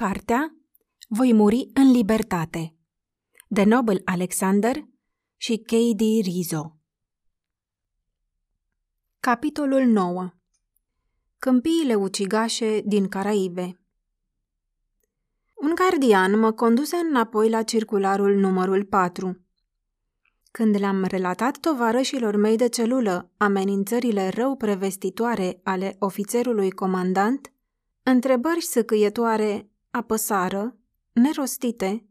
Cartea Voi muri în libertate de Nobel Alexander și K.D. Rizzo Capitolul 9 Câmpiile ucigașe din Caraibe Un gardian mă conduse înapoi la circularul numărul 4. Când le-am relatat tovarășilor mei de celulă amenințările rău prevestitoare ale ofițerului comandant, întrebări săcâietoare apăsară, nerostite,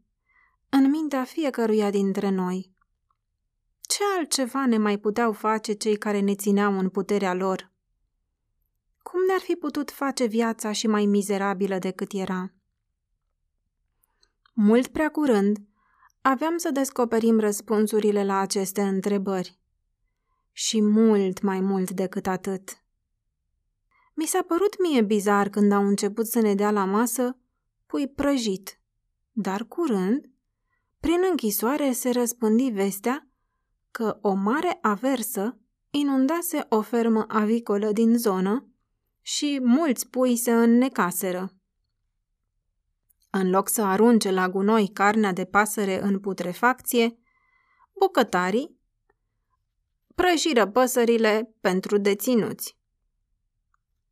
în mintea fiecăruia dintre noi. Ce altceva ne mai puteau face cei care ne țineau în puterea lor? Cum ne-ar fi putut face viața și mai mizerabilă decât era? Mult prea curând, aveam să descoperim răspunsurile la aceste întrebări. Și mult mai mult decât atât. Mi s-a părut mie bizar când au început să ne dea la masă pui prăjit, dar curând, prin închisoare se răspândi vestea că o mare aversă inundase o fermă avicolă din zonă și mulți pui se înnecaseră. În loc să arunce la gunoi carnea de pasăre în putrefacție, bucătarii prăjiră păsările pentru deținuți.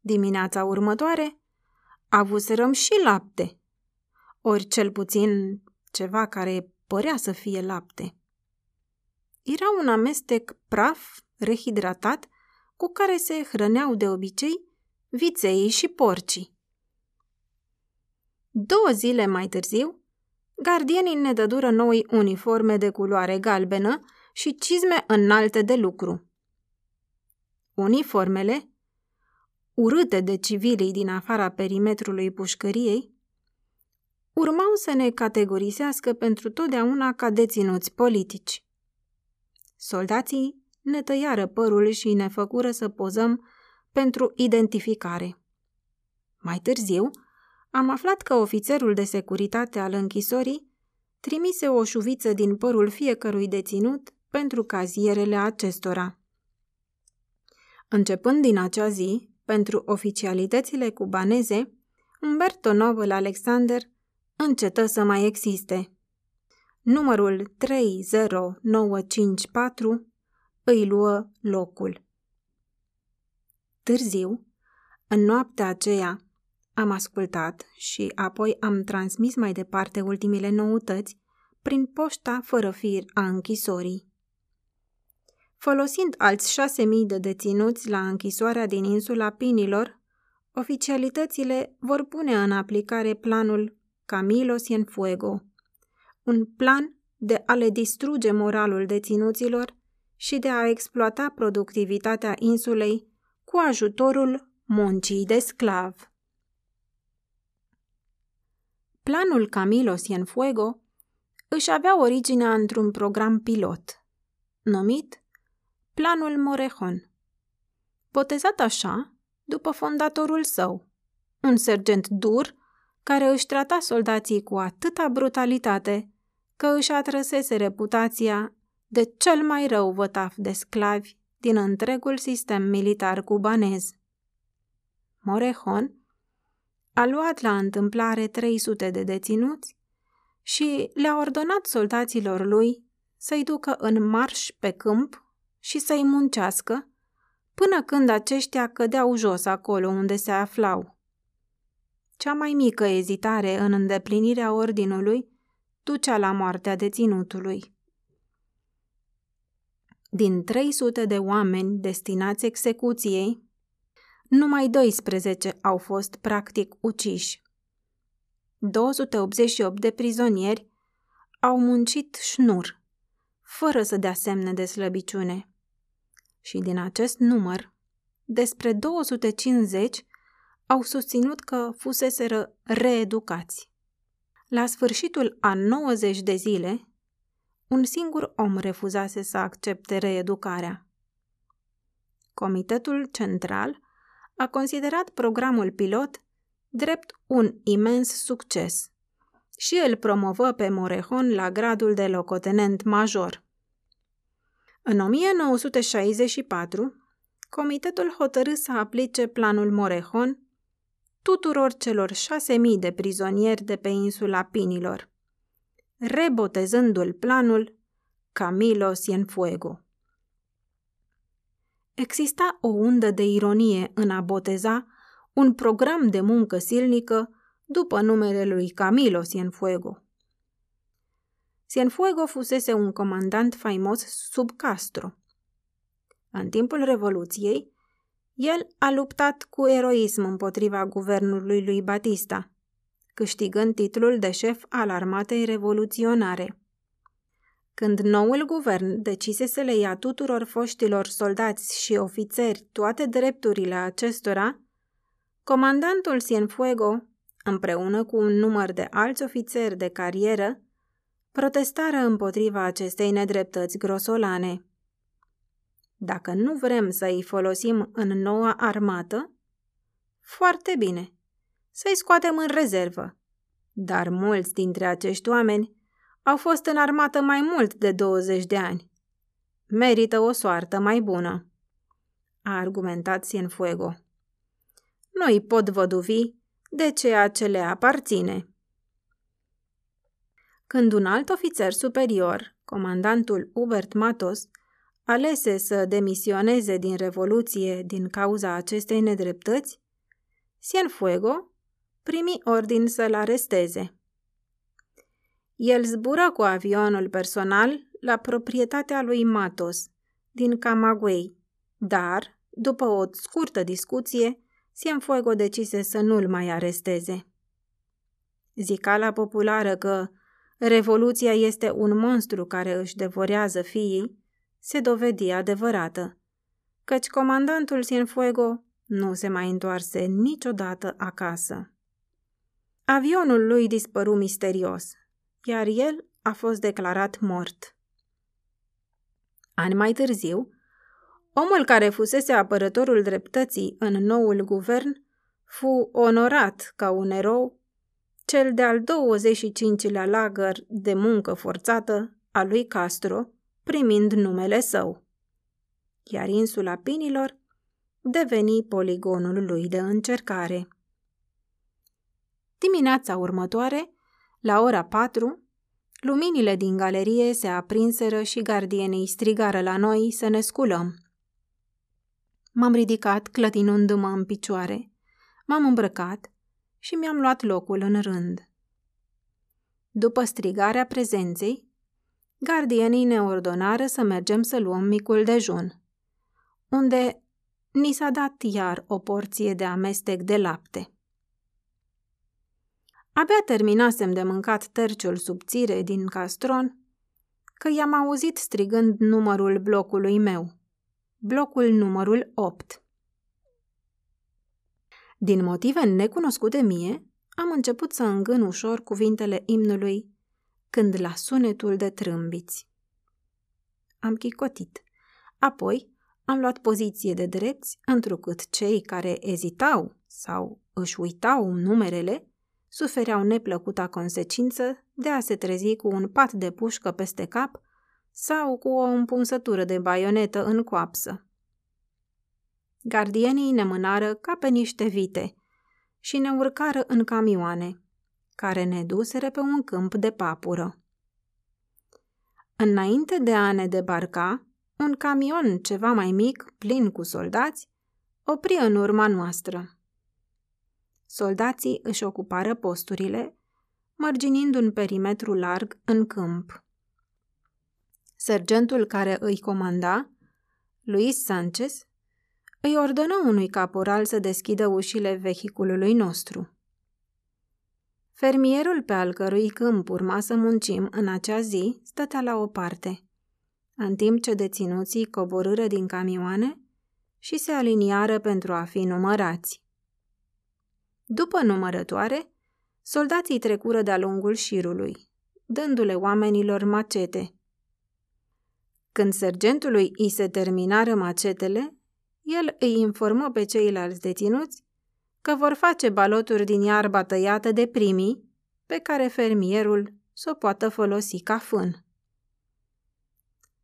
Dimineața următoare avuserăm și lapte, ori cel puțin ceva care părea să fie lapte. Era un amestec praf rehidratat cu care se hrăneau de obicei viței și porcii. Două zile mai târziu, gardienii ne dădură noi uniforme de culoare galbenă și cizme înalte de lucru. Uniformele, urâte de civilii din afara perimetrului pușcăriei, urmau să ne categorisească pentru totdeauna ca deținuți politici. Soldații ne tăiară părul și ne făcură să pozăm pentru identificare. Mai târziu, am aflat că ofițerul de securitate al închisorii trimise o șuviță din părul fiecărui deținut pentru cazierele acestora. Începând din acea zi, pentru oficialitățile cubaneze, Umberto Novel Alexander încetă să mai existe. Numărul 30954 îi luă locul. Târziu, în noaptea aceea, am ascultat și apoi am transmis mai departe ultimile noutăți prin poșta fără fir a închisorii. Folosind alți șase mii de deținuți la închisoarea din insula Pinilor, oficialitățile vor pune în aplicare planul Camilo Cienfuego, un plan de a le distruge moralul deținuților și de a exploata productivitatea insulei cu ajutorul muncii de sclav. Planul Camilo Cienfuego își avea originea într-un program pilot, numit Planul Morejon, botezat așa după fondatorul său, un sergent dur care își trata soldații cu atâta brutalitate că își atrăsese reputația de cel mai rău vătaf de sclavi din întregul sistem militar cubanez. Morejon a luat la întâmplare 300 de deținuți și le-a ordonat soldaților lui să-i ducă în marș pe câmp și să-i muncească până când aceștia cădeau jos acolo unde se aflau. Cea mai mică ezitare în îndeplinirea ordinului ducea la moartea deținutului. Din 300 de oameni destinați execuției, numai 12 au fost practic uciși. 288 de prizonieri au muncit șnur, fără să dea semne de slăbiciune. Și din acest număr, despre 250 au susținut că fuseseră reeducați. La sfârșitul a 90 de zile, un singur om refuzase să accepte reeducarea. Comitetul Central a considerat programul pilot drept un imens succes și îl promovă pe Morejon la gradul de locotenent major. În 1964, comitetul hotărâ să aplice planul Morejon tuturor celor șase mii de prizonieri de pe insula Pinilor, rebotezându-l planul Camilo Cienfuego. Exista o undă de ironie în a boteza un program de muncă silnică după numele lui Camilo Cienfuego. Cienfuego fusese un comandant faimos sub Castro. În timpul Revoluției, el a luptat cu eroism împotriva guvernului lui Batista, câștigând titlul de șef al armatei revoluționare. Când noul guvern decise să le ia tuturor foștilor soldați și ofițeri toate drepturile acestora, comandantul Cienfuego, împreună cu un număr de alți ofițeri de carieră, protestară împotriva acestei nedreptăți grosolane. Dacă nu vrem să îi folosim în noua armată, foarte bine, să-i scoatem în rezervă. Dar mulți dintre acești oameni au fost în armată mai mult de 20 de ani. Merită o soartă mai bună, a argumentat Cienfuego. Nu îi pot văduvi de ceea ce le aparține. Când un alt ofițer superior, comandantul Hubert Matos, alese să demisioneze din Revoluție din cauza acestei nedreptăți, Cienfuego primi ordin să-l aresteze. El zbură cu avionul personal la proprietatea lui Matos, din Camagüey, dar, după o scurtă discuție, Cienfuego decise să nu-l mai aresteze. Zicala populară că revoluția este un monstru care își devorează fiii, se dovedi adevărată, căci comandantul Cienfuego nu se mai întoarse niciodată acasă. Avionul lui dispăru misterios, iar el a fost declarat mort. Ani mai târziu, omul care fusese apărătorul dreptății în noul guvern fu onorat ca un erou, cel de-al 25-lea lagăr de muncă forțată a lui Castro, primind numele său. Iar insula Pinilor deveni poligonul lui de încercare. Dimineața următoare, la ora patru, luminile din galerie se aprinseră și gardienii strigară la noi să ne sculăm. M-am ridicat clătinându-mă în picioare, m-am îmbrăcat și mi-am luat locul în rând. După strigarea prezenței, gardienii ne ordonară să mergem să luăm micul dejun, unde ni s-a dat iar o porție de amestec de lapte. Abia terminasem de mâncat terciul subțire din castron, că i-am auzit strigând numărul blocului meu. Blocul numărul 8. Din motive necunoscute mie, am început să îngân ușor cuvintele imnului când la sunetul de trâmbiți. Am chicotit. Apoi am luat poziție de drepți, întrucât cei care ezitau sau își uitau numerele sufereau neplăcuta consecință de a se trezi cu un pat de pușcă peste cap sau cu o împunsătură de baionetă în coapsă. Gardienii ne mânară ca pe niște vite și ne urcară în camioane, care ne duseră pe un câmp de papură. Înainte de a ne debarca, un camion ceva mai mic, plin cu soldați, opri în urma noastră. Soldații își ocupară posturile, mărginind un perimetru larg în câmp. Sergentul care îi comanda, Luis Sanchez, îi ordonă unui caporal să deschidă ușile vehiculului nostru. Fermierul pe al cărui câmp urma să muncim în acea zi stătea la o parte, în timp ce deținuții coborâră din camioane și se aliniară pentru a fi numărați. După numărătoare, soldații trecură de-a lungul șirului, dându-le oamenilor macete. Când sergentului îi se terminară macetele, el îi informă pe ceilalți deținuți că vor face baloturi din iarba tăiată de primii, pe care fermierul s-o poată folosi ca fân.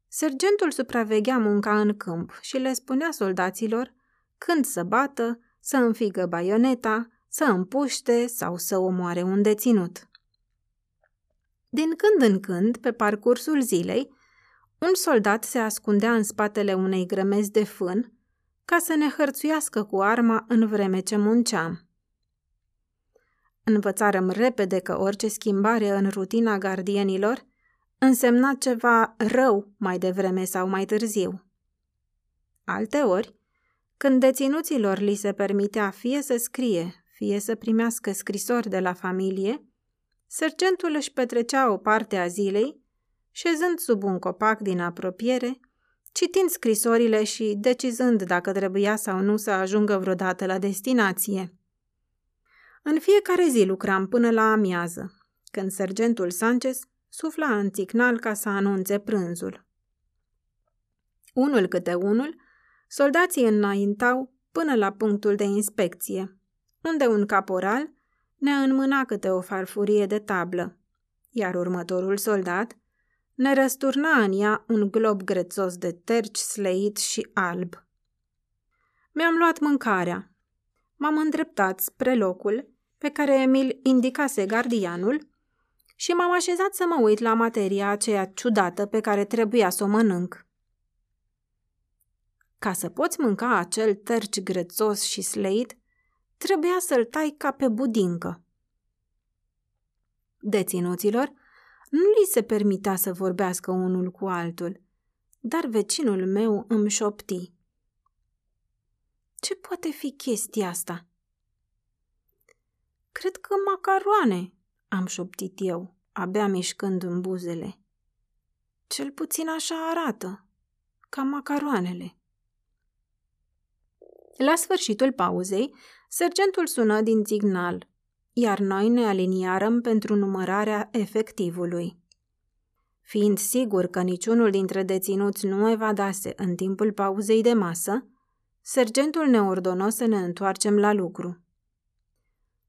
Sergentul supraveghea munca în câmp și le spunea soldaților când să bată, să înfigă baioneta, să împuște sau să omoare un deținut. Din când în când, pe parcursul zilei, un soldat se ascundea în spatele unei grămezi de fân ca să ne hărțuiască cu arma în vreme ce munceam. Învățarăm repede că orice schimbare în rutina gardienilor însemna ceva rău mai devreme sau mai târziu. Alteori, când deținuților li se permitea fie să scrie, fie să primească scrisori de la familie, sergentul își petrecea o parte a zilei, șezând sub un copac din apropiere, citind scrisorile și decizând dacă trebuia sau nu să ajungă vreodată la destinație. În fiecare zi lucram până la amiază, când sergentul Sanchez sufla în ticnal ca să anunțe prânzul. Unul câte unul, soldații înaintau până la punctul de inspecție, unde un caporal ne înmâna câte o farfurie de tablă, iar următorul soldat ne răsturna în ea un glob grețos de terci sleit și alb. Mi-am luat mâncarea. M-am îndreptat spre locul pe care Emil indicase gardianul și m-am așezat să mă uit la materia aceea ciudată pe care trebuia să o mănânc. Ca să poți mânca acel terci grețos și sleit, trebuia să-l tai ca pe budincă. Deținuților nu li se permitea să vorbească unul cu altul, dar vecinul meu îmi șopti. Ce poate fi chestia asta? Cred că macaroane, am șoptit eu, abia mișcând în buzele. Cel puțin așa arată, ca macaroanele. La sfârșitul pauzei, sergentul sună din signal, iar noi ne aliniarăm pentru numărarea efectivului. Fiind sigur că niciunul dintre deținuți nu evadase în timpul pauzei de masă, sergentul ne ordonă să ne întoarcem la lucru.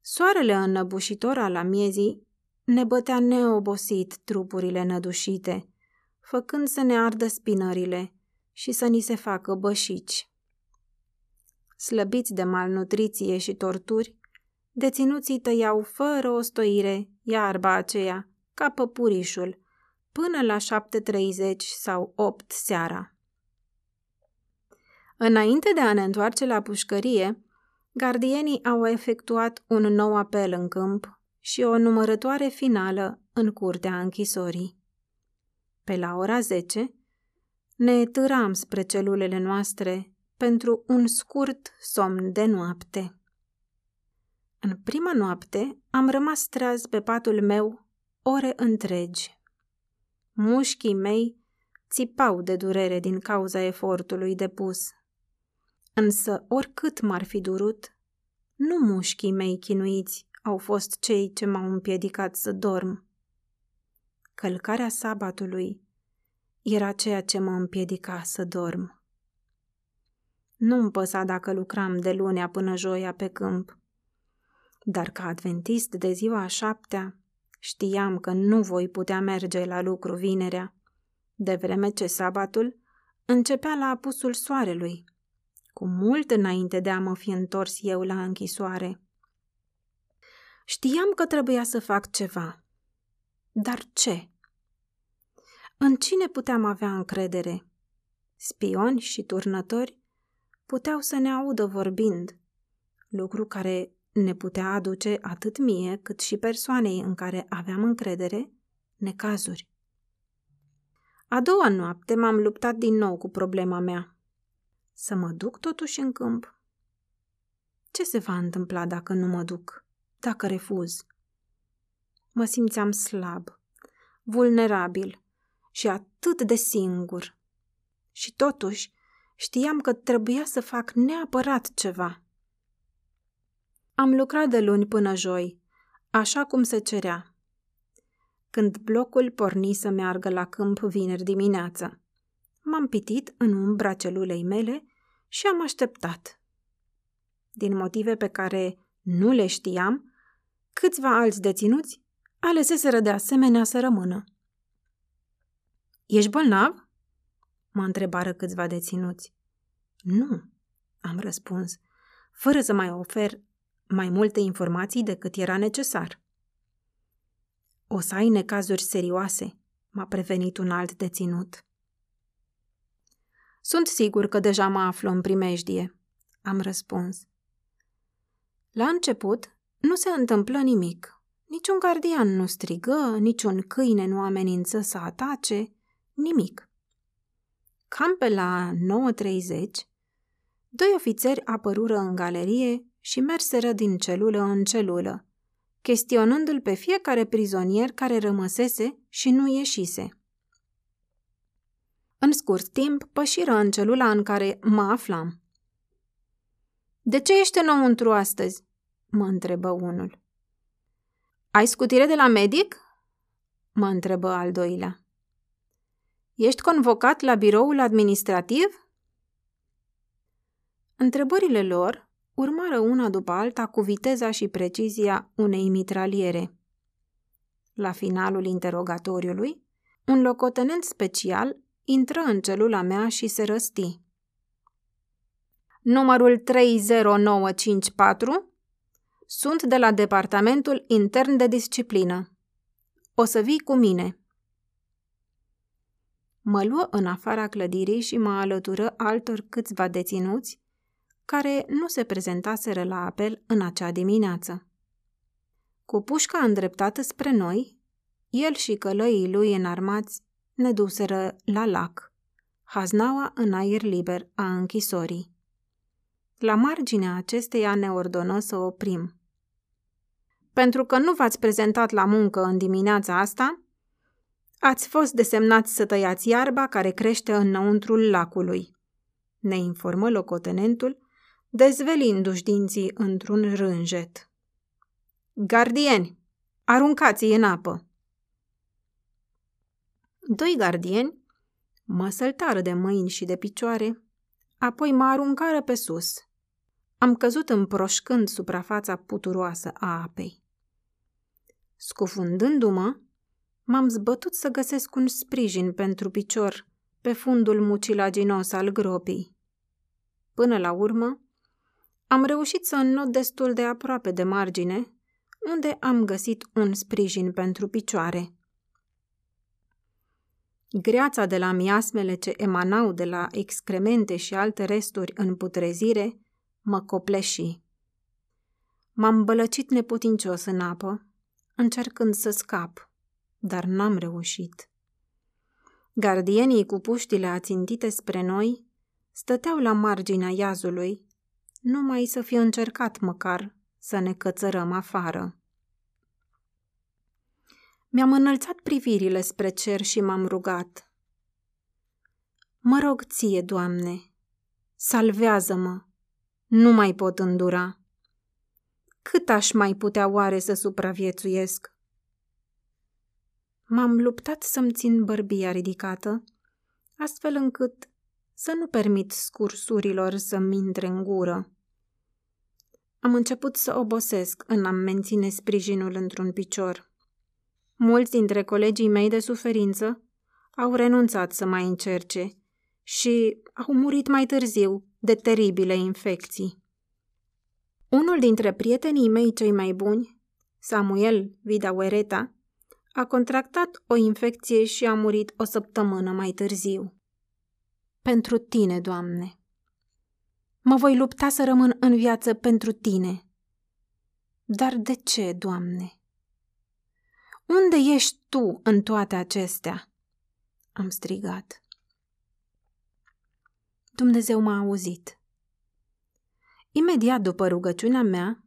Soarele înnăbușitor al amiezii ne bătea neobosit trupurile nădușite, făcând să ne ardă spinările și să ni se facă bășici. Slăbiți de malnutriție și torturi, deținuții tăiau fără ostoire iarba aceea, ca păpurișul, până la 7.30 sau 8 seara. Înainte de a ne întoarce la pușcărie, gardienii au efectuat un nou apel în câmp și o numărătoare finală în curtea închisorii. Pe la ora 10, ne târam spre celulele noastre pentru un scurt somn de noapte. În prima noapte am rămas treaz pe patul meu ore întregi. Mușchii mei țipau de durere din cauza efortului depus. Însă, oricât m-ar fi durut, nu mușchii mei chinuiți au fost cei ce m-au împiedicat să dorm. Călcarea sabatului era ceea ce mă împiedica să dorm. Nu-mi păsa dacă lucram de lunea până joia pe câmp. Dar ca adventist de ziua a șaptea, știam că nu voi putea merge la lucru vinerea, de vreme ce sabatul începea la apusul soarelui, cu mult înainte de a mă fi întors eu la închisoare. Știam că trebuia să fac ceva. Dar ce? În cine puteam avea încredere? Spioni și turnători puteau să ne audă vorbind, lucru care ne putea aduce atât mie cât și persoanei în care aveam încredere necazuri. A doua noapte m-am luptat din nou cu problema mea. Să mă duc totuși în câmp? Ce se va întâmpla dacă nu mă duc? Dacă refuz? Mă simțeam slab, vulnerabil și atât de singur. Și totuși știam că trebuia să fac neapărat ceva. Am lucrat de luni până joi, așa cum se cerea. Când blocul porni să meargă la câmp vineri dimineață, m-am pitit în umbra celulei mele și am așteptat. Din motive pe care nu le știam, câțiva alți deținuți aleseseră de asemenea să rămână. Ești bolnav?" mă întrebară câțiva deținuți. Nu, am răspuns, fără să mai ofer mai multe informații decât era necesar. O să ai necazuri serioase, m-a prevenit un alt deținut. Sunt sigur că deja mă aflu în primejdie, am răspuns. La început nu se întâmplă nimic. Niciun gardian nu strigă, niciun câine nu amenință să atace, nimic. Cam pe la 9.30, doi ofițeri apărură în galerie și merseră din celulă în celulă, chestionându-l pe fiecare prizonier care rămăsese și nu ieșise. În scurt timp, pășiră în celula în care mă aflam. De ce ești înăuntru astăzi?" mă întrebă unul. Ai scutire de la medic?" mă întrebă al doilea. Ești convocat la biroul administrativ?" Întrebările lor urmară una după alta cu viteza și precizia unei mitraliere. La finalul interogatoriului, un locotenent special intră în celula mea și se răsti. Numărul 30954 sunt de la Departamentul Intern de Disciplină. O să vii cu mine. Mă luă în afara clădirii și mă alătură altor câțiva deținuți care nu se prezentaseră la apel în acea dimineață. Cu pușca îndreptată spre noi, el și călăii lui înarmați ne duseră la lac, haznaua în aer liber a închisorii. La marginea acesteia ne ordonă să oprim. Pentru că nu v-ați prezentat la muncă în dimineața asta, ați fost desemnați să tăiați iarba care crește înăuntrul lacului, ne informă locotenentul, dezvelindu-și dinții într-un rânjet. Gardieni, aruncați-i în apă! Doi gardieni mă săltară de mâini și de picioare, apoi mă aruncară pe sus. Am căzut împroșcând suprafața puturoasă a apei. Scufundându-mă, m-am zbătut să găsesc un sprijin pentru picior pe fundul mucilaginos al gropii. Până la urmă, am reușit să înnot destul de aproape de margine, unde am găsit un sprijin pentru picioare. Greața de la miasmele ce emanau de la excremente și alte resturi în putrezire mă copleși. M-am bălăcit neputincios în apă, încercând să scap, dar n-am reușit. Gardienii cu puștile ațintite spre noi stăteau la marginea iazului, numai să fi încercat măcar să ne cățărăm afară. Mi-am înălțat privirile spre cer și m-am rugat. Mă rog ție, Doamne, salvează-mă, nu mai pot îndura. Cât aș mai putea oare să supraviețuiesc? M-am luptat să-mi țin bărbia ridicată, astfel încât să nu permit scursurilor să-mi intre în gură. Am început să obosesc în a menține sprijinul într-un picior. Mulți dintre colegii mei de suferință au renunțat să mai încerce și au murit mai târziu de teribile infecții. Unul dintre prietenii mei cei mai buni, Samuel Vidauereta, a contractat o infecție și a murit o săptămână mai târziu. Pentru tine, Doamne! Mă voi lupta să rămân în viață pentru tine. Dar de ce, Doamne? Unde ești tu în toate acestea? Am strigat. Dumnezeu m-a auzit. Imediat după rugăciunea mea,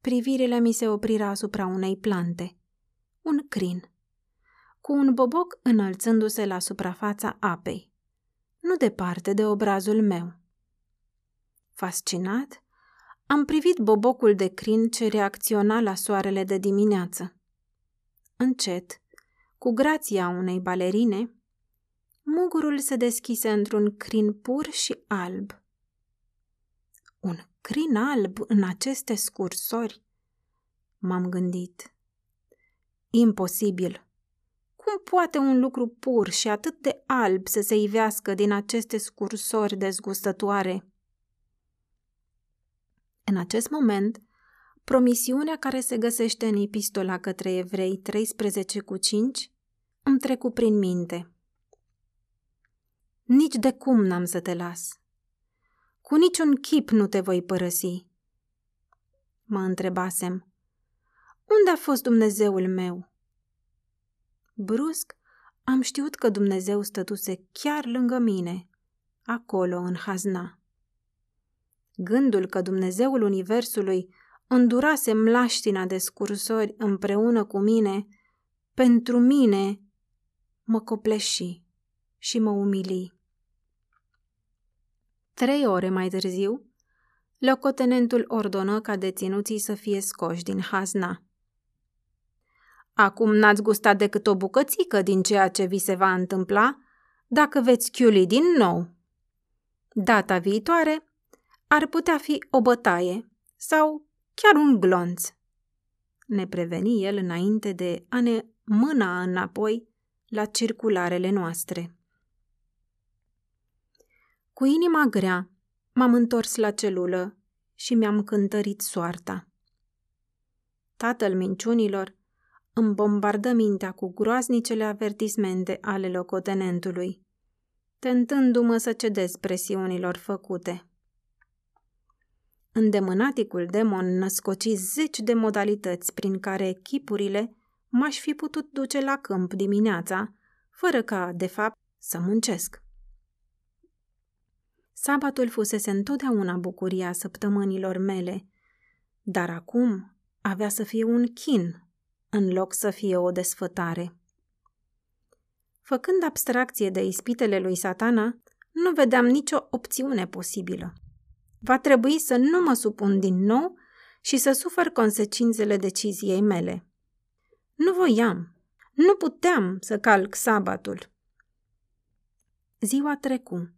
privirile mi se opriră asupra unei plante, un crin, cu un boboc înălțându-se la suprafața apei, nu departe de obrazul meu. Fascinat, am privit bobocul de crin ce reacționa la soarele de dimineață. Încet, cu grația unei balerine, mugurul se deschise într-un crin pur și alb. Un crin alb în aceste scursori? M-am gândit. Imposibil. Cum poate un lucru pur și atât de alb să se ivească din aceste scursori dezgustătoare? În acest moment, promisiunea care se găsește în epistola către evrei 13 cu 5 îmi trecu prin minte. Nici de cum n-am să te las. Cu niciun chip nu te voi părăsi. Mă întrebasem. Unde a fost Dumnezeul meu? Brusc am știut că Dumnezeu stătuse chiar lângă mine, acolo în hazna. Gândul că Dumnezeul Universului îndurase mlaștina de scursori împreună cu mine, pentru mine mă copleși și mă umili. Trei ore mai târziu, locotenentul ordonă ca deținuții să fie scoși din hazna. Acum n-ați gustat decât o bucățică din ceea ce vi se va întâmpla dacă veți chiuli din nou. Data viitoare ar putea fi o bătaie sau chiar un glonț. Ne preveni el înainte de a ne mâna înapoi la circularele noastre. Cu inima grea, m-am întors la celulă și mi-am cântărit soarta. Tatăl minciunilor îmi bombardă mintea cu groaznicele avertismente ale locotenentului, tentându-mă să cedez presiunilor făcute. Îndemânaticul demon născoci zeci de modalități prin care echipurile m-aș fi putut duce la câmp dimineața, fără ca, de fapt, să muncesc. Sabatul fusese întotdeauna bucuria săptămânilor mele, dar acum avea să fie un chin în loc să fie o desfătare. Făcând abstracție de ispitele lui satana, nu vedeam nicio opțiune posibilă. Va trebui să nu mă supun din nou și să sufăr consecințele deciziei mele. Nu voiam, nu puteam să calc sabatul. Ziua trecu.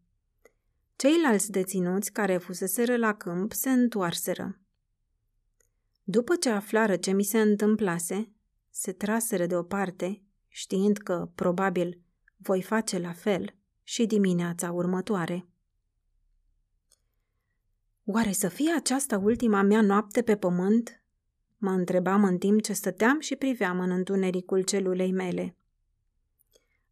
Ceilalți deținuți care fuseseră la câmp se întoarseră. După ce aflară ce mi se întâmplase, se traseră deoparte, știind că, probabil, voi face la fel și dimineața următoare. Oare să fie aceasta ultima mea noapte pe pământ? Mă întrebam în timp ce stăteam și priveam în întunericul celulei mele.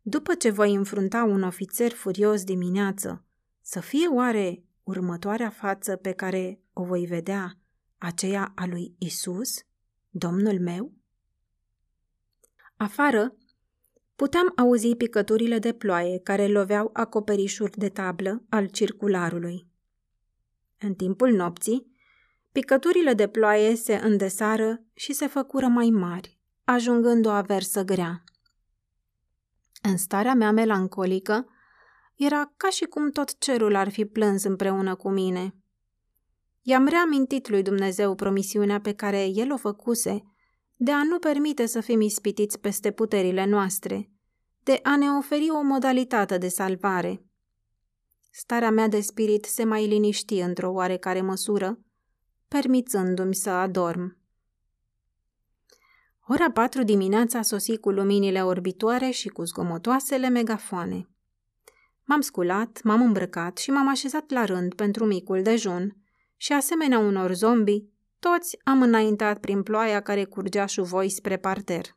După ce voi înfrunta un ofițer furios dimineață, să fie oare următoarea față pe care o voi vedea aceea a lui Isus, Domnul meu? Afară, puteam auzi picăturile de ploaie care loveau acoperișul de tablă al circularului. În timpul nopții, picăturile de ploaie se îndesară și se făcură mai mari, ajungând o aversă grea. În starea mea melancolică, era ca și cum tot cerul ar fi plâns împreună cu mine. I-am reamintit lui Dumnezeu promisiunea pe care el o făcuse – de a nu permite să fim ispitiți peste puterile noastre, de a ne oferi o modalitate de salvare. Starea mea de spirit se mai liniști într-o oarecare măsură, permițându-mi să adorm. Ora patru dimineața sosi cu luminile orbitoare și cu zgomotoasele megafoane. M-am sculat, m-am îmbrăcat și m-am așezat la rând pentru micul dejun și, asemenea unor zombi, toți am înaintat prin ploaia care curgea șuvoi spre parter.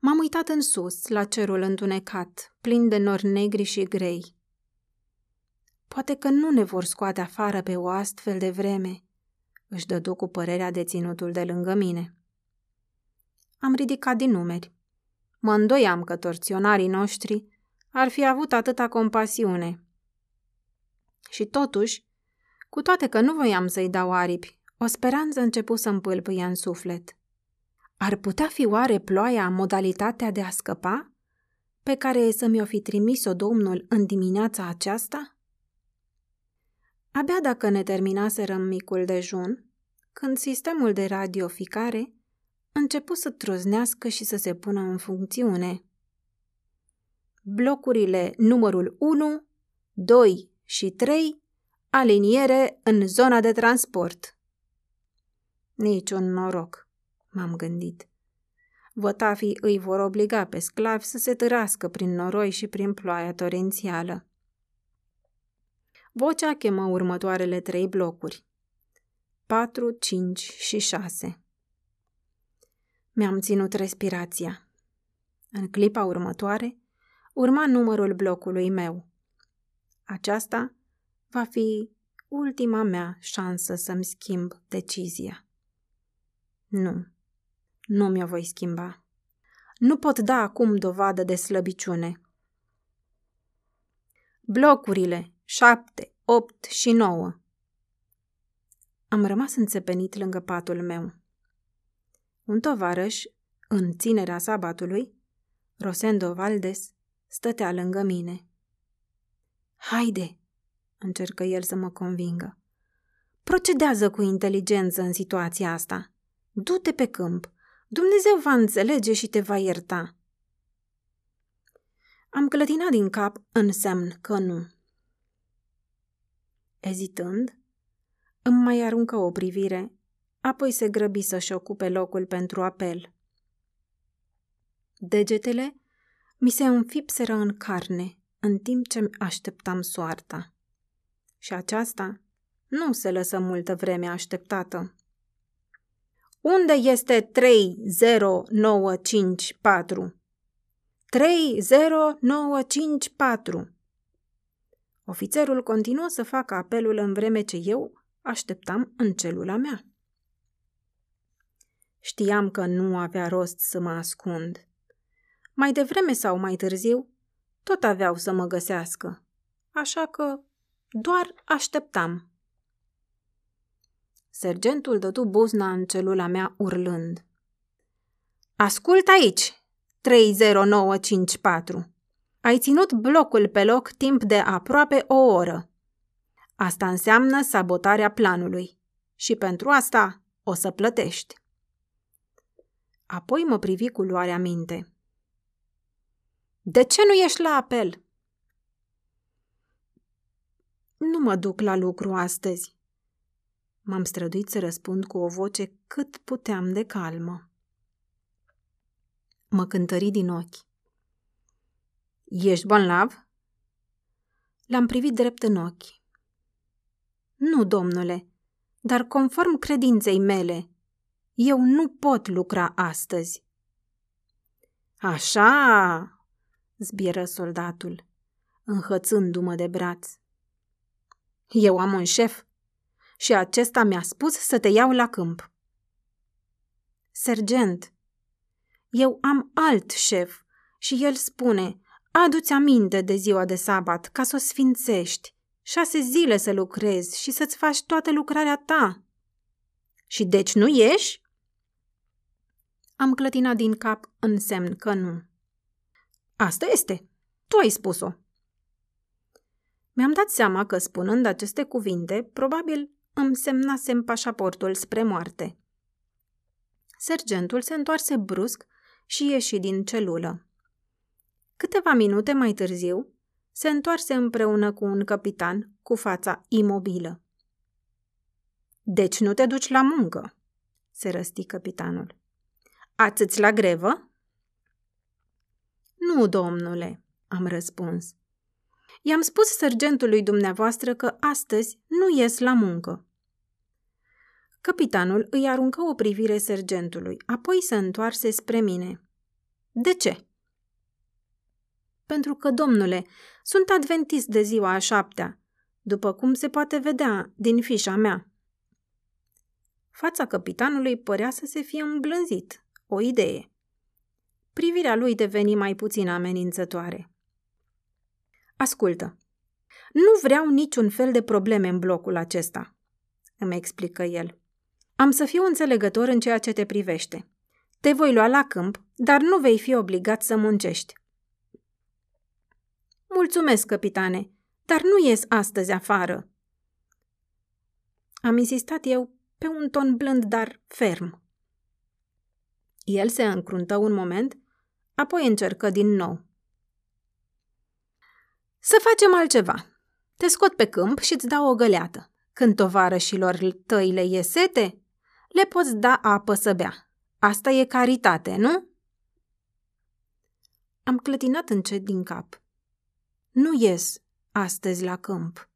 M-am uitat în sus, la cerul întunecat, plin de nori negri și grei. Poate că nu ne vor scoate afară pe o astfel de vreme, își dădu cu părerea deținutul de lângă mine. Am ridicat din numeri. Mă îndoiam că torționarii noștri ar fi avut atâta compasiune. Și totuși, cu toate că nu voiam să-i dau aripi, o speranță începu să împâlpâie în suflet. Ar putea fi oare ploaia modalitatea de a scăpa? Pe care să mi-o fi trimis-o Domnul în dimineața aceasta? Abia dacă ne terminaserăm micul dejun, când sistemul de radioficare începu să troznească și să se pună în funcțiune. Blocurile numărul 1, 2 și 3 aliniere în zona de transport. Niciun noroc, m-am gândit. Votafii îi vor obliga pe sclavi să se târască prin noroi și prin ploaia torențială. Vocea chemă următoarele trei blocuri. 4, 5 și 6. Mi-am ținut respirația. În clipa următoare, urma numărul blocului meu. Aceasta va fi ultima mea șansă să-mi schimb decizia. Nu, nu mi-o voi schimba. Nu pot da acum dovadă de slăbiciune. Blocurile 7, 8 și 9 Am rămas înțepenit lângă patul meu. Un tovarăș, în ținerea sabatului, Rosendo Valdes, stătea lângă mine. Haide, încercă el să mă convingă. Procedează cu inteligență în situația asta. Du-te pe câmp. Dumnezeu va înțelege și te va ierta. Am clătinat din cap în semn că nu. Ezitând, îmi mai aruncă o privire, apoi se grăbi să-și ocupe locul pentru apel. Degetele mi se înfipseră în carne în timp ce așteptam soarta. Și aceasta nu se lăsă multă vreme așteptată. Unde este 30954? 30954. Ofițerul continuă să facă apelul în vreme ce eu așteptam în celula mea. Știam că nu avea rost să mă ascund. Mai devreme sau mai târziu, tot aveau să mă găsească, așa că doar așteptam. Sergentul dădu buzna în celula mea urlând. Ascult aici, 30954. Ai ținut blocul pe loc timp de aproape o oră. Asta înseamnă sabotarea planului și pentru asta o să plătești. Apoi mă privi cu luarea minte. De ce nu ești la apel? Nu mă duc la lucru astăzi. M-am străduit să răspund cu o voce cât puteam de calmă. Mă cântări din ochi. Ești bolnav? L-am privit drept în ochi. Nu, domnule, dar conform credinței mele, eu nu pot lucra astăzi. Așa, zbieră soldatul, înhățându-mă de braț. Eu am un șef și acesta mi-a spus să te iau la câmp. Sergent, eu am alt șef și el spune, adu-ți aminte de ziua de sabat ca să o sfințești, șase zile să lucrezi și să-ți faci toată lucrarea ta. Și deci nu ieși? Am clătinat din cap în semn că nu. Asta este. Tu ai spus-o. Mi-am dat seama că, spunând aceste cuvinte, probabil îmi semnasem pașaportul spre moarte. Sergentul se întoarse brusc și ieși din celulă. Câteva minute mai târziu, se întoarse împreună cu un capitan cu fața imobilă. Deci nu te duci la muncă?" se răsti capitanul. Ați la grevă?" Nu, domnule," am răspuns. I-am spus sergentului dumneavoastră că astăzi nu ies la muncă. Capitanul îi aruncă o privire sergentului, apoi se întoarse spre mine. De ce? Pentru că, domnule, sunt adventist de ziua a șaptea, după cum se poate vedea din fișa mea. Fața capitanului părea să se fie îmblânzit, o idee. Privirea lui deveni mai puțin amenințătoare. Ascultă. Nu vreau niciun fel de probleme în blocul acesta, îmi explică el. Am să fiu înțelegător în ceea ce te privește. Te voi lua la câmp, dar nu vei fi obligat să muncești. Mulțumesc, capitane, dar nu ies astăzi afară. Am insistat eu pe un ton blând, dar ferm. El se încruntă un moment, apoi încercă din nou. Să facem altceva. Te scot pe câmp și îți dau o găleată. Când tovarășilor tăi le e sete, le poți da apă să bea. Asta e caritate, nu? Am clătinat încet din cap. Nu ies astăzi la câmp.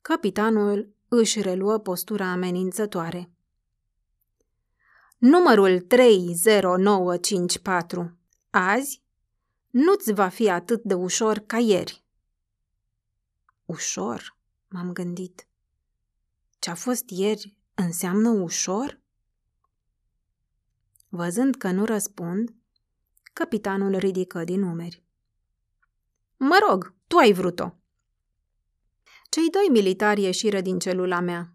Capitanul își reluă postura amenințătoare. Numărul 30954. Azi nu-ți va fi atât de ușor ca ieri. Ușor, m-am gândit. Ce-a fost ieri înseamnă ușor? Văzând că nu răspund, capitanul ridică din numeri. Mă rog, tu ai vrut-o. Cei doi militari ieșiră din celula mea.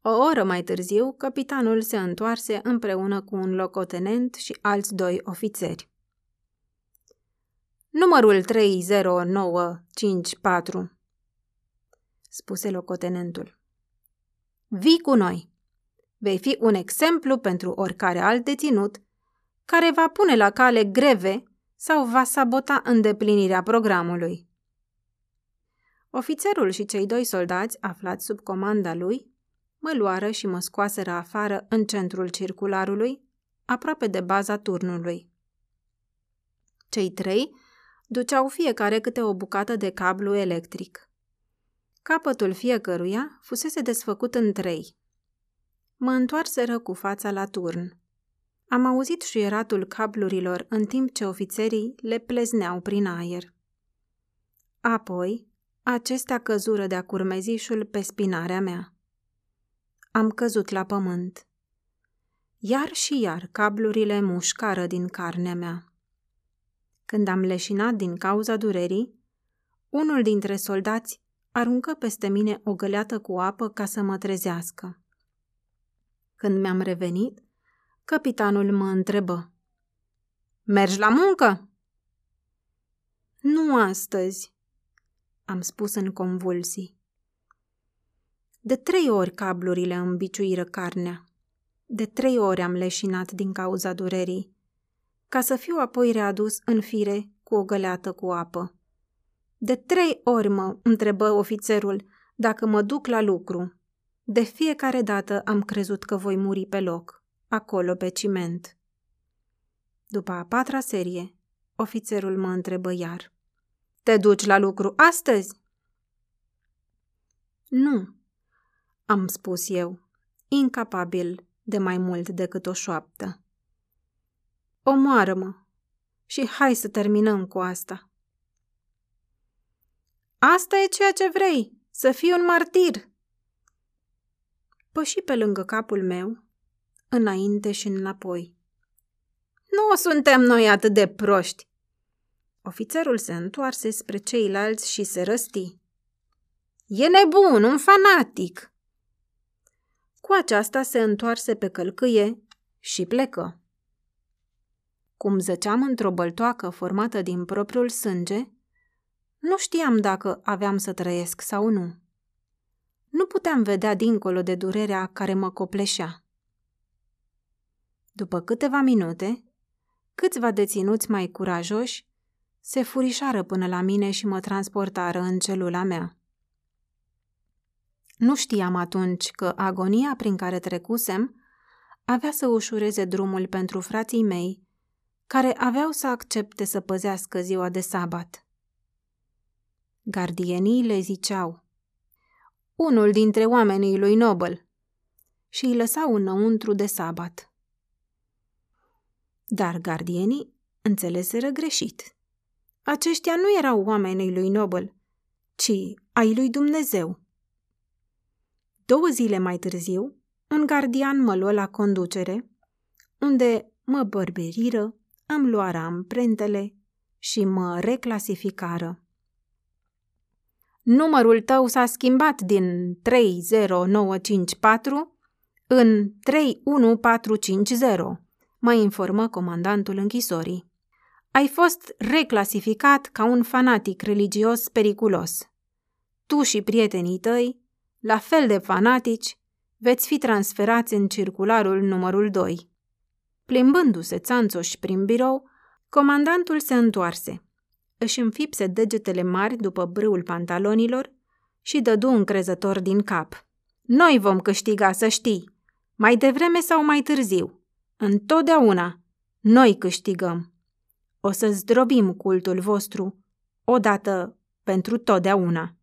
O oră mai târziu, capitanul se întoarse împreună cu un locotenent și alți doi ofițeri. Numărul 30954, spuse locotenentul. Vii cu noi. Vei fi un exemplu pentru oricare alt deținut care va pune la cale greve sau va sabota îndeplinirea programului. Ofițerul și cei doi soldați aflați sub comanda lui mă luară și mă scoaseră afară în centrul circularului, aproape de baza turnului. Cei trei duceau fiecare câte o bucată de cablu electric. Capătul fiecăruia fusese desfăcut în trei. Mă întoarseră cu fața la turn. Am auzit șuieratul cablurilor în timp ce ofițerii le plezneau prin aer. Apoi, acestea căzură de-a curmezișul pe spinarea mea. Am căzut la pământ. Iar și iar cablurile mușcară din carnea mea. Când am leșinat din cauza durerii, unul dintre soldați aruncă peste mine o găleată cu apă ca să mă trezească. Când mi-am revenit, capitanul mă întrebă. Mergi la muncă? Nu astăzi, am spus în convulsii. De trei ori cablurile îmi biciuiră carnea. De trei ori am leșinat din cauza durerii, ca să fiu apoi readus în fire cu o găleată cu apă. De trei ori mă întrebă ofițerul dacă mă duc la lucru. De fiecare dată am crezut că voi muri pe loc, acolo pe ciment. După a patra serie, ofițerul mă întrebă iar. Te duci la lucru astăzi? Nu, am spus eu, incapabil de mai mult decât o șoaptă. Omoară-mă și hai să terminăm cu asta. Asta e ceea ce vrei, să fii un martir. Păși pe lângă capul meu, înainte și înapoi. Nu suntem noi atât de proști. Ofițerul se întoarse spre ceilalți și se răsti. E nebun, un fanatic! Cu aceasta se întoarse pe călcâie și plecă. Cum zăceam într-o băltoacă formată din propriul sânge, nu știam dacă aveam să trăiesc sau nu. Nu puteam vedea dincolo de durerea care mă copleșea. După câteva minute, câțiva deținuți mai curajoși se furișară până la mine și mă transportară în celula mea. Nu știam atunci că agonia prin care trecusem avea să ușureze drumul pentru frații mei, care aveau să accepte să păzească ziua de sabat. Gardienii le ziceau, unul dintre oamenii lui Nobel, și îi lăsau înăuntru de sabat. Dar gardienii înțeleseră greșit. Aceștia nu erau oamenii lui Nobel, ci ai lui Dumnezeu. Două zile mai târziu, un gardian mă luă la conducere, unde mă bărberiră, îmi luară amprentele și mă reclasificară. Numărul tău s-a schimbat din 30954 în 31450, mă informă comandantul închisorii. Ai fost reclasificat ca un fanatic religios periculos. Tu și prietenii tăi la fel de fanatici, veți fi transferați în circularul numărul 2. Plimbându-se țanțoși prin birou, comandantul se întoarse. Își înfipse degetele mari după brâul pantalonilor și dădu încrezător din cap. Noi vom câștiga, să știi, mai devreme sau mai târziu. Întotdeauna, noi câștigăm. O să zdrobim cultul vostru, odată pentru totdeauna.